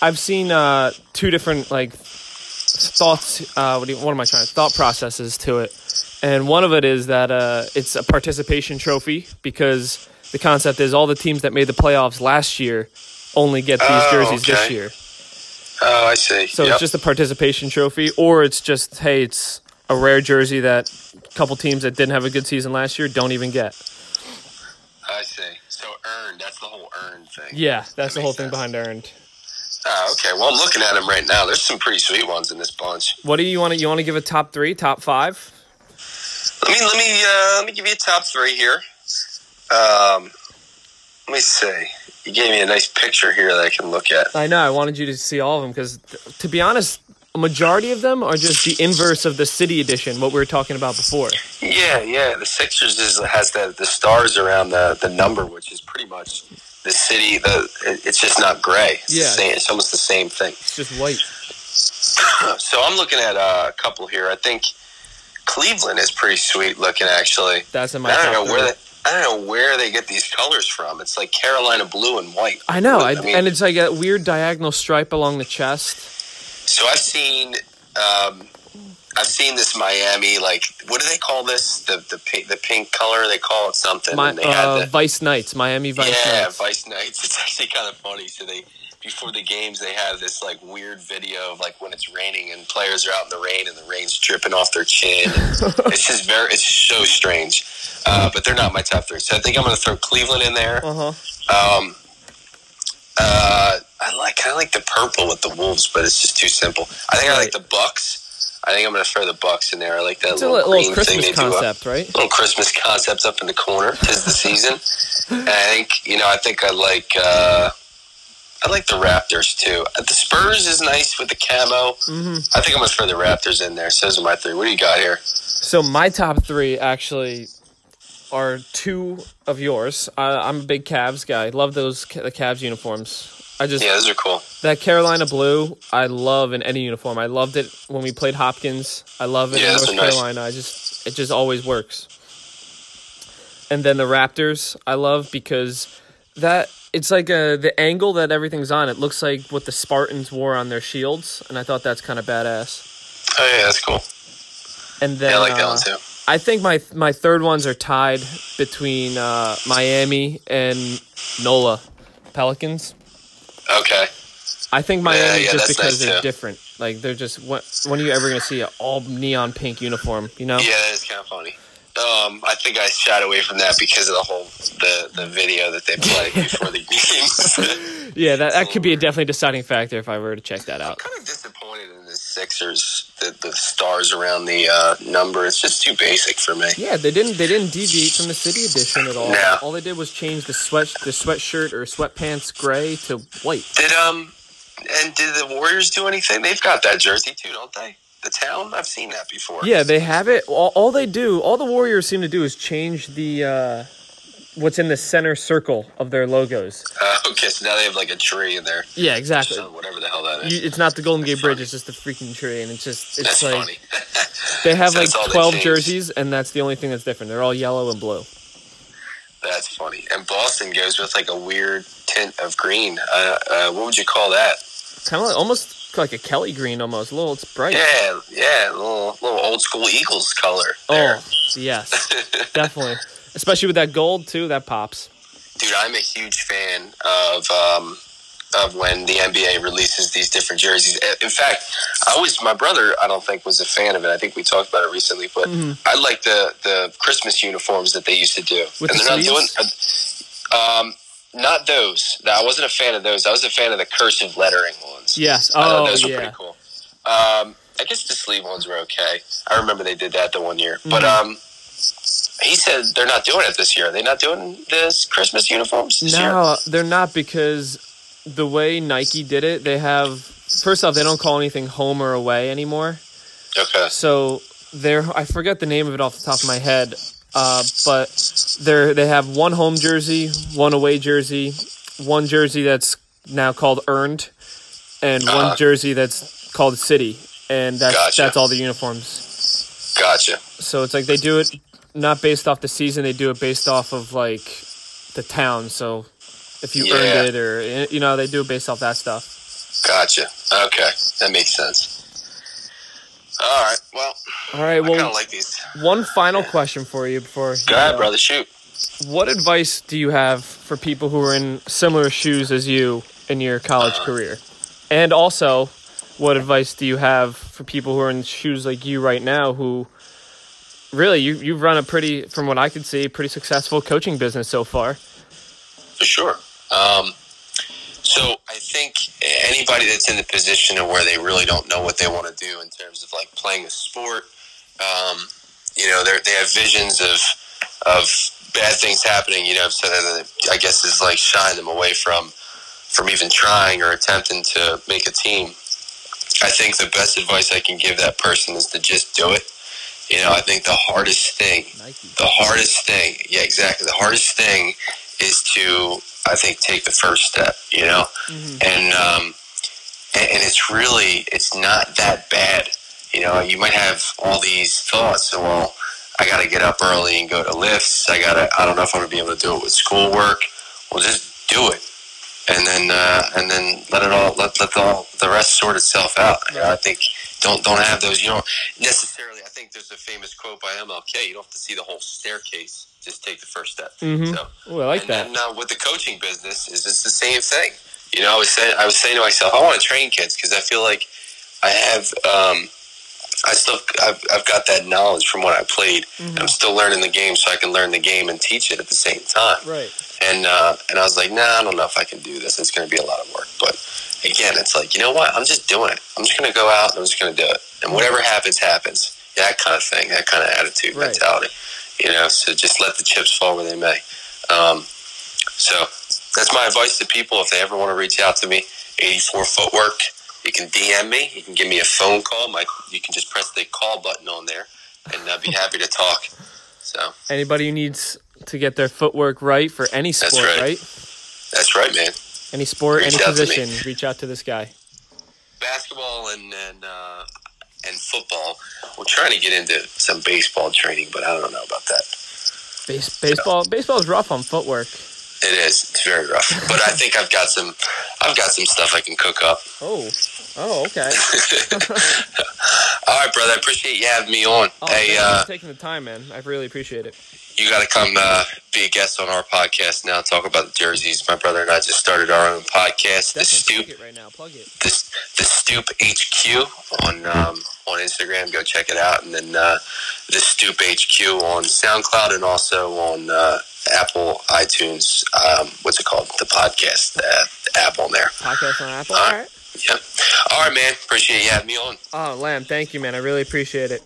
I've seen uh, two different like thoughts. Uh, what, do you, what am I trying? Thought processes to it, and one of it is that uh, it's a participation trophy because the concept is all the teams that made the playoffs last year only get these Oh, jerseys this year. Oh, I see. So Yep. it's just a participation trophy, or it's just hey, it's a rare jersey that a couple teams that didn't have a good season last year don't even get. I see. So earned. That's the whole earned thing. Yeah, that's That the whole makes thing behind earned. Oh, okay. Well, I'm looking at them right now. There's some pretty sweet ones in this bunch. What do you want to you want to give a top three, top five? Let me let me uh, let me give you a top three here. Um, let me see. You gave me a nice picture here that I can look at. I know I wanted you to see all of them because, to be honest, a majority of them are just the inverse of the city edition, what we were talking about before. Yeah, yeah. The Sixers is, has the the stars around the the number, which is pretty much the city. The it's just not gray. It's the Yeah. same, it's almost the same thing. It's just white. So I'm looking at uh, a couple here. I think Cleveland is pretty sweet looking, actually. That's in my I don't know three. where they, I don't know where they get these colors from. It's like Carolina blue and white. I know, I, mean, and it's like a weird diagonal stripe along the chest. so I've seen, um, I've seen this Miami. Like, what do they call this? The the pink, the pink color. They call it something. My and they had uh, the, Vice Nights, Miami Vice yeah, Nights. Vice Nights. It's actually kind of funny. So they before the games they have this like weird video of like when it's raining and players are out in the rain and the rain's dripping off their chin. it's just very it's so strange. Uh, but they're not my top three. So I think I'm going to throw Cleveland in there. Uh huh. Um, uh, I like kind of like the purple with the wolves, but it's just too simple. I think I like the Bucks. I think I'm going to throw the Bucks in there. I like that It's little, li- little Christmas they do. up concept, right? little Christmas concept up in the corner. Tis the season. and I think you know. I think I like. Uh, I like the Raptors too. The Spurs is nice with the camo. hmm I think I'm gonna throw the Raptors in there. So those are my three. What do you got here? So my top three actually are two of yours. I, I'm a big Cavs guy. Love those the Cavs uniforms. I just Yeah, those are cool. that Carolina blue. I love in any uniform. I loved it when we played Hopkins. I love it Yeah, in North are nice. Carolina. I just it just always works. And then the Raptors, I love because that it's like a, the angle that everything's on. It looks like what the Spartans wore on their shields, and I thought that's kind of badass. Oh yeah, that's cool. And then Yeah, I like that uh, one too. I think my my third ones are tied between uh, Miami and NOLA Pelicans. Okay. I think Miami yeah, just because nice, they're too. different. Like they're just when, when are you ever gonna see an all neon pink uniform? You know? Yeah, that is kind of funny. Um, I think I shied away from that because of the whole the the video that they play before the games. Yeah, that, that could be a definitely deciding factor if I were to check that out. I'm kind of disappointed in the Sixers. The, the stars around the uh, number. It's just too basic for me. Yeah, they didn't they didn't deviate from the city edition at all. No. All they did was change the sweat the sweatshirt or sweatpants gray to white. Did um and did the Warriors do anything? They've got that jersey too, don't they? The town. I've seen that before. Yeah, they have it. All, all they do, all the Warriors seem to do is change the uh, what's in the center circle of their logos. Uh, okay, so now they have like a tree in there. Yeah, exactly. So whatever the hell that is. You, it's not the Golden Gate Bridge; it's just the freaking tree, and it's just it's That's like funny. they have So like that's all they twelve jerseys, and that's the only thing that's different. They're all yellow and blue. That's funny. And Boston goes with like a weird tint of green. Uh, uh, what would you call that? Kind of like, almost like a Kelly green, almost a little. It's bright. Yeah, yeah, little little old school Eagles color. There. Oh yes, definitely. Especially with that gold too, that pops. dude, I'm a huge fan of um, of when the NBA releases these different jerseys. In fact, I was my brother. I don't think was a fan of it. I think we talked about it recently, but Mhm. I like the the Christmas uniforms that they used to do. With and the they're not doing. Uh, um, not those. I wasn't a fan of those. I was a fan of the cursive lettering ones. Yes. I thought Oh those were yeah. pretty cool. Um, I guess the sleeve ones were okay. I remember they did that the one year, but Mhm. um, he said they're not doing it this year. Are they not doing this Christmas uniforms this year? No, they're not because the way Nike did it, they have first off, they don't call anything home or away anymore. Okay. So they're I forget the name of it off the top of my head, uh, but they're they have one home jersey, one away jersey, one jersey that's now called earned, and Uh-huh. one jersey that's called city, and that's Gotcha. that's all the uniforms. Gotcha. So it's like they do it not based off the season, they do it based off of like the town. So if you Yeah. earned it or you know they do it based off that stuff. Gotcha. Okay. That makes sense. All right. Well, All right, well, of like these. one final question for you before. Go ahead, brother. Shoot. What advice do you have for people who are in similar shoes as you in your college Uh. career? And also, what advice do you have for people who are in shoes like you right now who really you you've run a pretty from what I could see pretty successful coaching business so far. For sure. Um, so I think anybody that's in the position of where they really don't know what they want to do in terms of like playing a sport, um, you know, they they have visions of of bad things happening. You know, so that I guess is like shying them away from from even trying or attempting to make a team. I think the best advice I can give that person is to just do it. You know, I think the hardest thing, the hardest thing, yeah, exactly. The hardest thing is to, I think, take the first step. You know, mm-hmm. and um, and, and it's really, it's not that bad. You know, you might have all these thoughts. So, well, I got to get up early and go to lifts. I got to. I don't know if I'm going to be able to do it with schoolwork. Well, just do it and then uh, and then let it all let let the, all, the rest sort itself out. You know, I think don't don't have those. You don't necessarily. I think there's a famous quote by MLK. You don't have to see the whole staircase. Just take the first step. Mm-hmm. So, Ooh, I like and that. Now with the coaching business, is it's the same thing. You know, I was saying I was saying to myself, I want to train kids because I feel like I have. Um, I still I've, I've got that knowledge from when I played. Mm-hmm. I'm still learning the game, so I can learn the game and teach it at the same time. Right. And uh, and I was like, nah, I don't know if I can do this. It's going to be a lot of work. But again, it's like, you know what? I'm just doing it. I'm just going to go out and I'm just going to do it. And whatever happens, happens. That kind of thing. That kind of attitude, right. mentality. You know, so just let the chips fall where they may. Um, so that's my advice to people if they ever want to reach out to me. 84 Footwork. You can DM me. You can give me a phone call. My, you can just press the call button on there, and I'd be happy to talk. So anybody who needs to get their footwork right for any sport, right. right. That's right, man. Any sport, reach any position, reach out to this guy. Basketball and and uh, and football. We're trying to get into some baseball training, but I don't know about that. Base, baseball, so. baseball is rough on footwork. It is. It's very rough, but I think I've got some. I've got some stuff I can cook up. Oh, oh, okay. All right, brother. I appreciate you having me on. Oh, hey, uh, taking the time, man. I really appreciate it you got to come uh, be a guest on our podcast now. Talk about the jerseys. My brother and I just started our own podcast. Definitely the Stoop plug it right now. Plug it. The, the Stoop HQ on um, on Instagram. Go check it out, and then uh, the Stoop HQ on SoundCloud and also on uh, Apple iTunes. Um, what's it called? The podcast uh, app on there. Podcast on Apple. All right. Yep. All right, man. Appreciate you having me on. Oh, Lamb, thank you, man. I really appreciate it.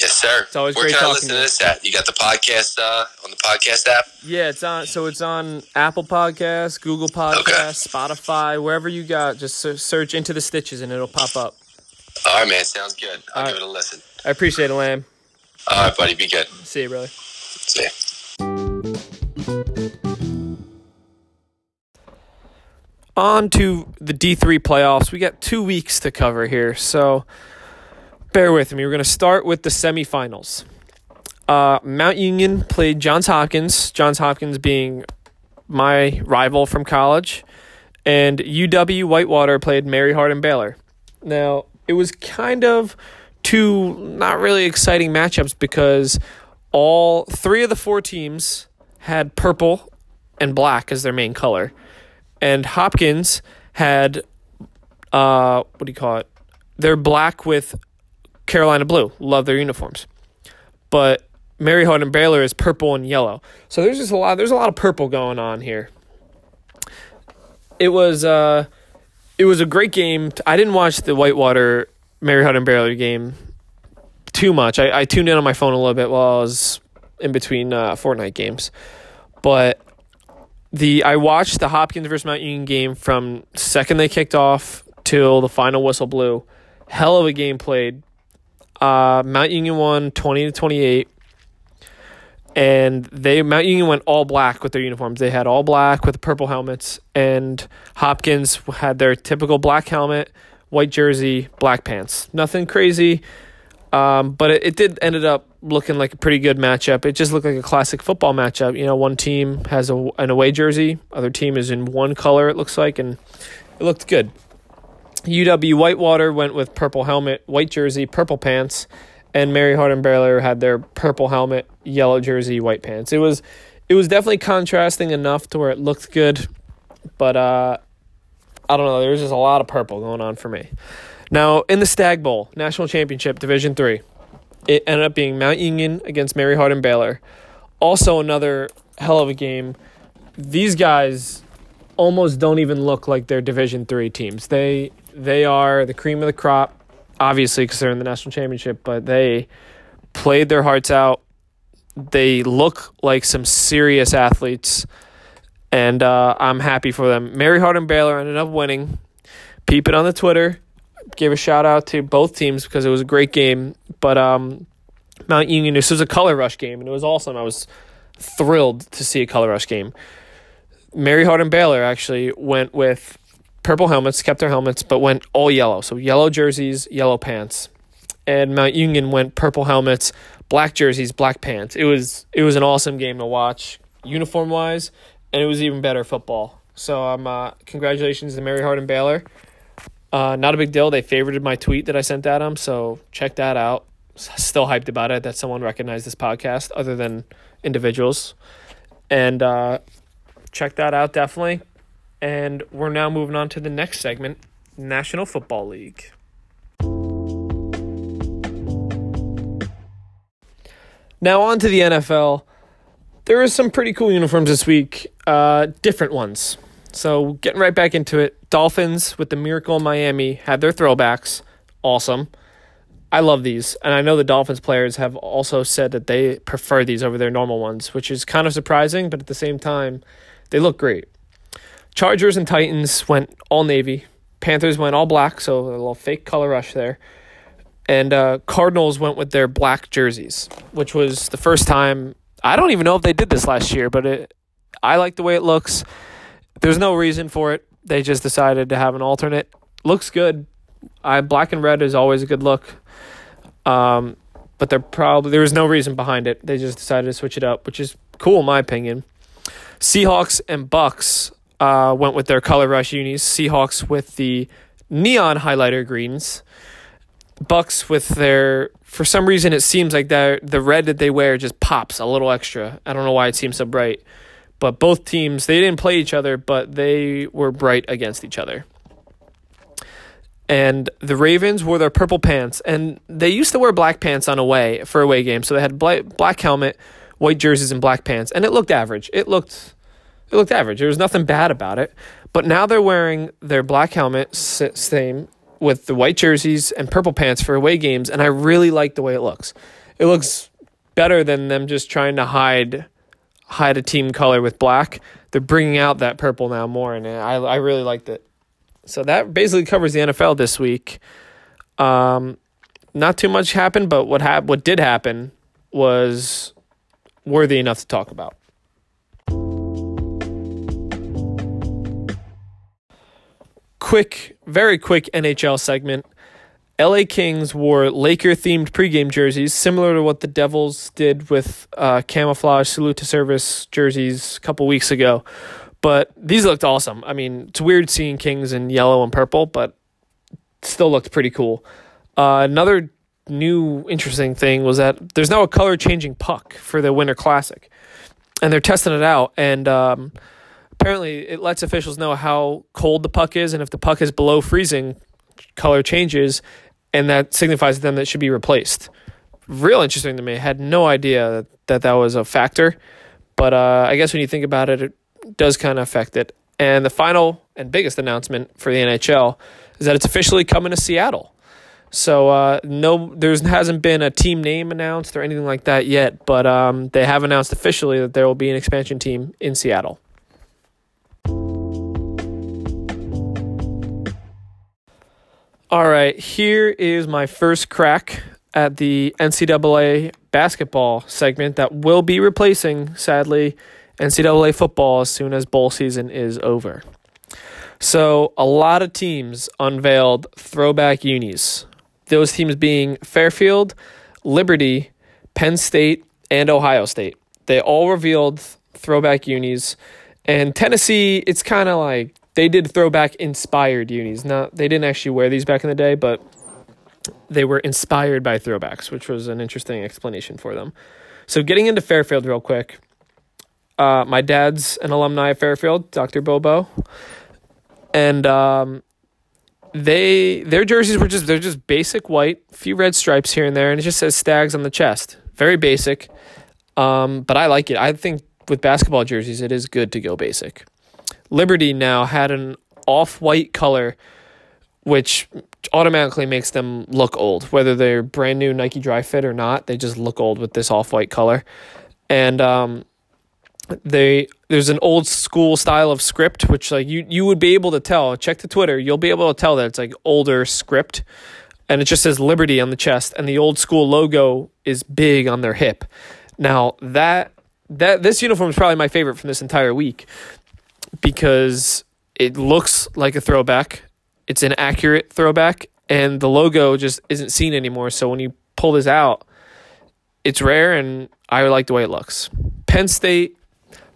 Yes, sir. It's always Where great can I listen to, to this at? You got the podcast uh, on the podcast app? Yeah, it's on. So it's on Apple Podcasts, Google Podcasts, okay. Spotify, wherever you got. Just search into the stitches and it'll pop up. All right, man. Sounds good. I'll All give right. it a listen. I appreciate it, Lamb. All right, buddy. Be good. See you, brother. See you. On to the D3 playoffs. We got two weeks to cover here. So bear with me. We're going to start with the semifinals. Uh, Mount Union played Johns Hopkins, Johns Hopkins being my rival from college, and UW Whitewater played Mary Hardin Baylor. Now, it was kind of two not really exciting matchups because all three of the four teams had purple and black as their main color. And Hopkins had uh what do you call it? They're black with Carolina blue. Love their uniforms. But Mary Hardin Baylor is purple and yellow. So there's just a lot there's a lot of purple going on here. It was uh it was a great game. I didn't watch the Whitewater Mary Hardin Baylor game too much. I, I tuned in on my phone a little bit while I was in between uh, Fortnite games. But the I watched the Hopkins versus Mount Union game from second they kicked off till the final whistle blew. Hell of a game played. Uh, Mount Union won 20 to 28. And they Mount Union went all black with their uniforms. They had all black with purple helmets, and Hopkins had their typical black helmet, white jersey, black pants. Nothing crazy, um, but it, it did ended up looking like a pretty good matchup. It just looked like a classic football matchup. You know, one team has a, an away jersey, other team is in one color. It looks like, and it looked good. UW Whitewater went with purple helmet, white jersey, purple pants, and Mary Hardin Baylor had their purple helmet, yellow jersey, white pants. It was it was definitely contrasting enough to where it looked good, but uh, I don't know. There was just a lot of purple going on for me. Now, in the Stag Bowl, National Championship, Division 3, it ended up being Mount Union against Mary Hardin Baylor. Also, another hell of a game. These guys almost don't even look like they're Division 3 teams. They they are the cream of the crop, obviously, because they're in the national championship, but they played their hearts out. They look like some serious athletes, and uh, I'm happy for them. Mary Hardin Baylor ended up winning. Peep it on the Twitter. Gave a shout out to both teams because it was a great game. But um, Mount Union, this was a color rush game, and it was awesome. I was thrilled to see a color rush game. Mary Hardin Baylor actually went with purple helmets, kept their helmets, but went all yellow. So yellow jerseys, yellow pants. And Mount Union went purple helmets, black jerseys, black pants. It was it was an awesome game to watch, uniform wise, and it was even better football. So um, uh, congratulations to Mary Hardin Baylor. Uh, not a big deal. They favorited my tweet that I sent at them, so check that out. Still hyped about it that someone recognized this podcast, other than individuals, and uh, check that out definitely. And we're now moving on to the next segment National Football League. Now, on to the NFL. There are some pretty cool uniforms this week, uh, different ones. So, getting right back into it Dolphins with the Miracle in Miami had their throwbacks. Awesome. I love these. And I know the Dolphins players have also said that they prefer these over their normal ones, which is kind of surprising, but at the same time, they look great. Chargers and Titans went all navy. Panthers went all black, so a little fake color rush there. And uh, Cardinals went with their black jerseys, which was the first time. I don't even know if they did this last year, but it, I like the way it looks. There's no reason for it. They just decided to have an alternate. Looks good. I black and red is always a good look. Um, but they're probably there was no reason behind it. They just decided to switch it up, which is cool in my opinion. Seahawks and Bucks uh, went with their color rush unis. Seahawks with the neon highlighter greens. Bucks with their for some reason it seems like that the red that they wear just pops a little extra. I don't know why it seems so bright. But both teams they didn't play each other, but they were bright against each other. And the Ravens wore their purple pants, and they used to wear black pants on away for away games. So they had black, helmet, white jerseys, and black pants, and it looked average. It looked it looked average. There was nothing bad about it. But now they're wearing their black helmet, same with the white jerseys and purple pants for away games, and I really like the way it looks. It looks better than them just trying to hide hide a team color with black. They're bringing out that purple now more, and I I really liked it. So that basically covers the NFL this week. Um, not too much happened, but what hap- what did happen was worthy enough to talk about. quick, very quick NHL segment. LA Kings wore Laker themed pregame jerseys, similar to what the Devils did with uh, camouflage salute to service jerseys a couple weeks ago. But these looked awesome. I mean, it's weird seeing Kings in yellow and purple, but still looked pretty cool. Uh, another new interesting thing was that there's now a color changing puck for the Winter Classic, and they're testing it out. And um, apparently it lets officials know how cold the puck is, and if the puck is below freezing, color changes, and that signifies to them that should be replaced. Real interesting to me. I had no idea that that, that was a factor, but uh, I guess when you think about it, it does kind of affect it. And the final and biggest announcement for the NHL is that it's officially coming to Seattle. So uh, no, there hasn't been a team name announced or anything like that yet, but um, they have announced officially that there will be an expansion team in Seattle. All right, here is my first crack at the NCAA basketball segment that will be replacing, sadly, NCAA football as soon as bowl season is over. So, a lot of teams unveiled throwback unis. Those teams being Fairfield, Liberty, Penn State, and Ohio State. They all revealed throwback unis. And Tennessee, it's kind of like they did throwback inspired unis. Not they didn't actually wear these back in the day, but they were inspired by throwbacks, which was an interesting explanation for them. So getting into Fairfield real quick. Uh, my dad's an alumni of Fairfield, Dr. Bobo. And um, they their jerseys were just they're just basic white, a few red stripes here and there, and it just says Stags on the chest. Very basic, um, but I like it. I think with basketball jerseys, it is good to go basic. Liberty now had an off-white color, which automatically makes them look old, whether they're brand new Nike Dri-FIT or not. They just look old with this off-white color, and um, they there's an old school style of script which like you you would be able to tell. Check the twitter. You'll be able to tell that it's like older script. And it just says liberty on the chest and the old school logo is big on their hip. Now that that this uniform is probably my favorite from this entire week because it looks like a throwback it's an accurate throwback and the logo just isn't seen anymore so when you pull this out it's rare and i like the way it looks penn state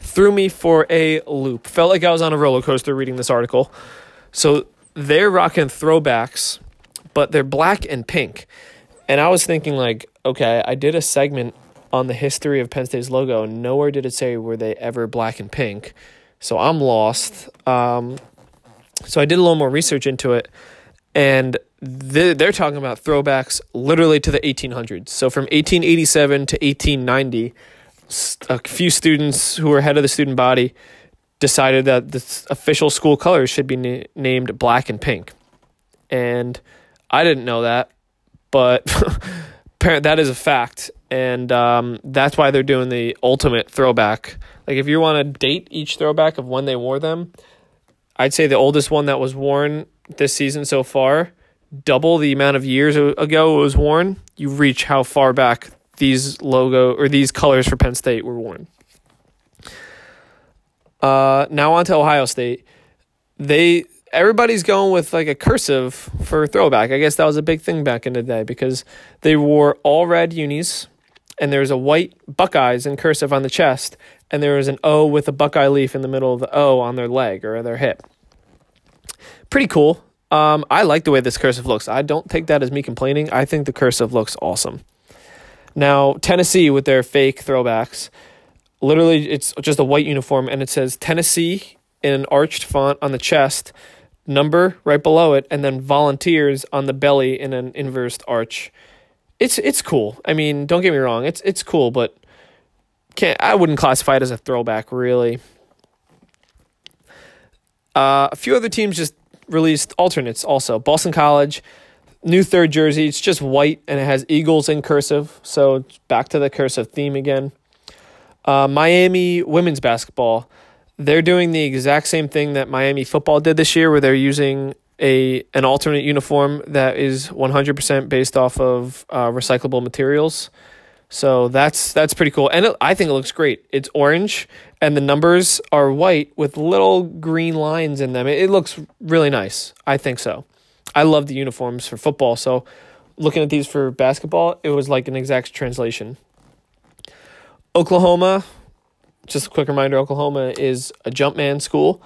threw me for a loop. Felt like I was on a roller coaster reading this article. So they're rocking throwbacks, but they're black and pink. And I was thinking, like, okay, I did a segment on the history of Penn State's logo, and nowhere did it say were they ever black and pink. So I'm lost. Um, so I did a little more research into it, and they're talking about throwbacks literally to the 1800s. So from 1887 to 1890 a few students who were head of the student body decided that the official school colors should be na- named black and pink. And I didn't know that, but that is a fact. And um, that's why they're doing the ultimate throwback. Like, if you want to date each throwback of when they wore them, I'd say the oldest one that was worn this season so far, double the amount of years ago it was worn, you reach how far back these logo or these colors for Penn State were worn. Uh, now on to Ohio State. They everybody's going with like a cursive for throwback. I guess that was a big thing back in the day because they wore all red unis and there was a white Buckeyes in cursive on the chest and there was an O with a Buckeye leaf in the middle of the O on their leg or their hip. Pretty cool. Um, I like the way this cursive looks. I don't take that as me complaining. I think the cursive looks awesome. Now, Tennessee with their fake throwbacks, literally it's just a white uniform and it says Tennessee in an arched font on the chest, number right below it, and then volunteers on the belly in an inversed arch. It's it's cool. I mean, don't get me wrong, it's it's cool, but can't I wouldn't classify it as a throwback really. Uh, a few other teams just released alternates also. Boston College new third jersey. It's just white and it has eagles in cursive. So back to the cursive theme again. Uh, Miami women's basketball. They're doing the exact same thing that Miami football did this year, where they're using a an alternate uniform that is 100% based off of uh, recyclable materials. So that's that's pretty cool, and it, I think it looks great. It's orange, and the numbers are white with little green lines in them. It, it looks really nice. I think so. I love the uniforms for football, so looking at these for basketball, it was like an exact translation. Oklahoma, just a quick reminder Oklahoma is a Jumpman school.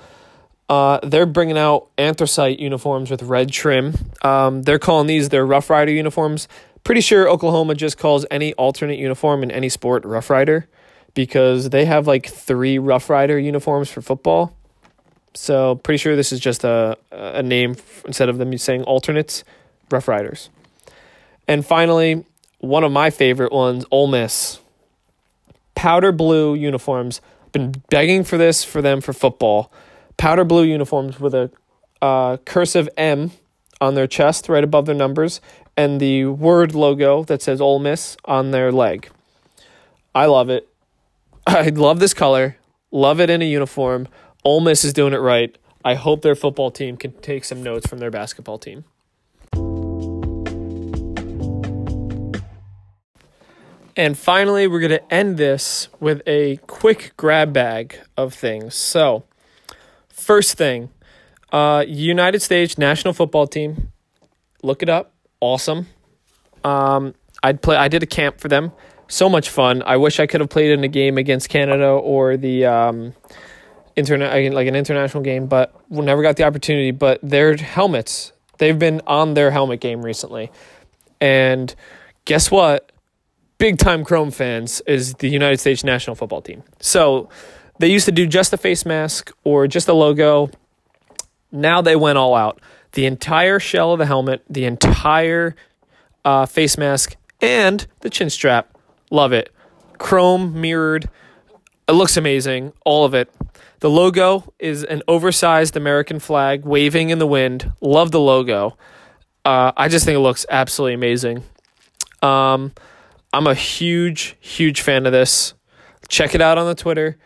Uh, they're bringing out anthracite uniforms with red trim. Um, they're calling these their Rough Rider uniforms. Pretty sure Oklahoma just calls any alternate uniform in any sport Rough Rider because they have like three Rough Rider uniforms for football. So pretty sure this is just a a name instead of them saying alternates, Rough Riders. And finally, one of my favorite ones, Ole Miss. Powder blue uniforms. Been begging for this for them for football. Powder blue uniforms with a uh, cursive M on their chest, right above their numbers, and the word logo that says Ole Miss on their leg. I love it. I love this color. Love it in a uniform. Ole Miss is doing it right. I hope their football team can take some notes from their basketball team. And finally, we're going to end this with a quick grab bag of things. So, first thing, uh, United States national football team. Look it up. Awesome. Um, I'd play. I did a camp for them. So much fun. I wish I could have played in a game against Canada or the um, internet like an international game, but we never got the opportunity. But their helmets, they've been on their helmet game recently, and guess what? Big time Chrome fans is the United States national football team. So they used to do just a face mask or just a logo. Now they went all out. the entire shell of the helmet, the entire uh, face mask, and the chin strap. Love it. Chrome mirrored. It looks amazing. All of it. The logo is an oversized American flag waving in the wind. Love the logo. Uh, I just think it looks absolutely amazing. Um, I'm a huge, huge fan of this. Check it out on the Twitter.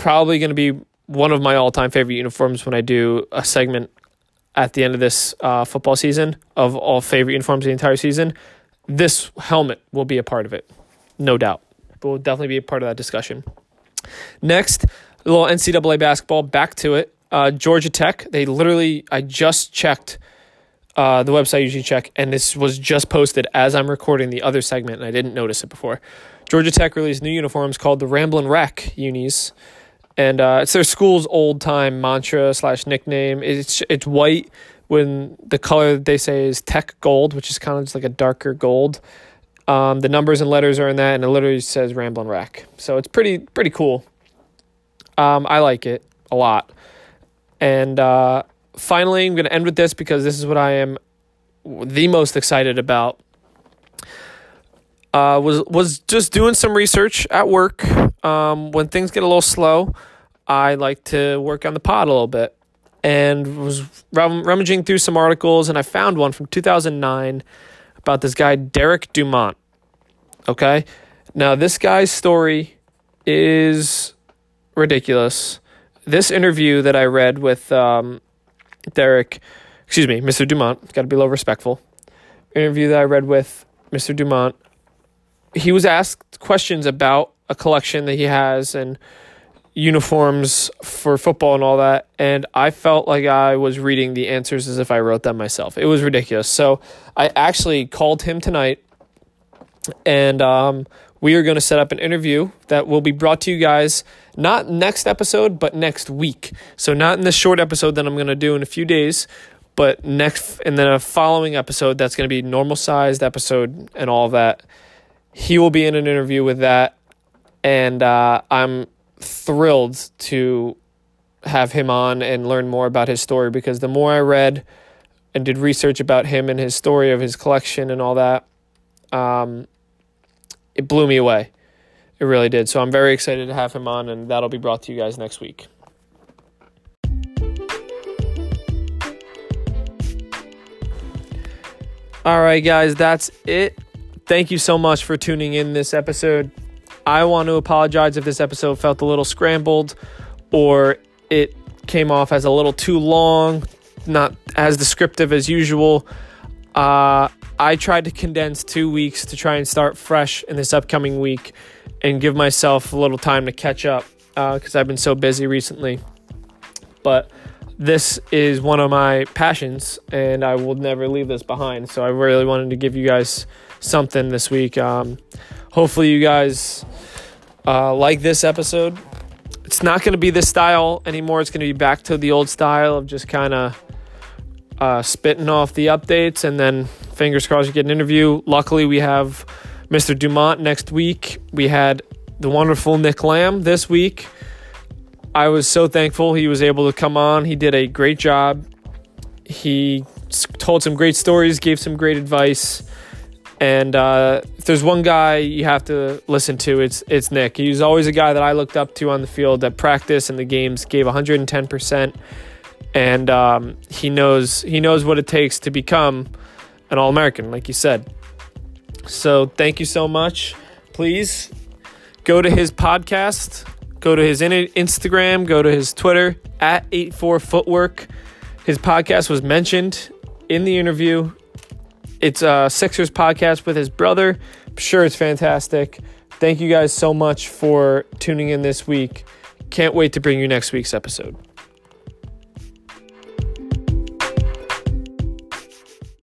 Probably going to be one of my all time favorite uniforms when I do a segment at the end of this uh, football season of all favorite uniforms the entire season. This helmet will be a part of it, no doubt. But will definitely be a part of that discussion. Next, a little NCAA basketball. Back to it. Uh, Georgia Tech. They literally. I just checked uh, the website. Usually check, and this was just posted as I'm recording the other segment, and I didn't notice it before. Georgia Tech released new uniforms called the Ramblin' Wreck unis, and uh, it's their school's old time mantra slash nickname. It's it's white when the color they say is Tech Gold, which is kind of just like a darker gold. Um, the numbers and letters are in that, and it literally says Ramblin' Wreck. So it's pretty pretty cool. Um, I like it a lot. And uh, finally, I'm going to end with this because this is what I am the most excited about. Uh, was was just doing some research at work. Um, when things get a little slow, I like to work on the pod a little bit, and was rum- rummaging through some articles, and I found one from 2009 about this guy Derek Dumont. Okay, now this guy's story is ridiculous. This interview that I read with um, Derek, excuse me, Mr. Dumont, got to be a little respectful. Interview that I read with Mr. Dumont. He was asked questions about a collection that he has and uniforms for football and all that. And I felt like I was reading the answers as if I wrote them myself. It was ridiculous. So I actually called him tonight and um, we are going to set up an interview that will be brought to you guys not next episode, but next week. So, not in this short episode that I'm going to do in a few days, but next, and then a following episode that's going to be normal sized episode and all that. He will be in an interview with that. And uh, I'm thrilled to have him on and learn more about his story because the more I read and did research about him and his story of his collection and all that, um, it blew me away. It really did. So I'm very excited to have him on, and that'll be brought to you guys next week. All right, guys, that's it. Thank you so much for tuning in this episode. I want to apologize if this episode felt a little scrambled or it came off as a little too long, not as descriptive as usual. Uh, I tried to condense two weeks to try and start fresh in this upcoming week and give myself a little time to catch up because uh, I've been so busy recently. But this is one of my passions, and I will never leave this behind. So I really wanted to give you guys something this week. Um, hopefully, you guys uh, like this episode. It's not going to be this style anymore. It's going to be back to the old style of just kind of uh, spitting off the updates and then fingers crossed you get an interview. Luckily, we have Mr. Dumont next week. We had the wonderful Nick Lamb this week. I was so thankful he was able to come on. He did a great job. He told some great stories, gave some great advice. And uh, if there's one guy you have to listen to, it's it's Nick. He was always a guy that I looked up to on the field at practice and the games, gave 110 percent, and um, he knows he knows what it takes to become an All American, like you said. So thank you so much. Please go to his podcast, go to his Instagram, go to his Twitter at 84 Footwork. His podcast was mentioned in the interview. It's a Sixers podcast with his brother. I'm sure it's fantastic. Thank you guys so much for tuning in this week. Can't wait to bring you next week's episode.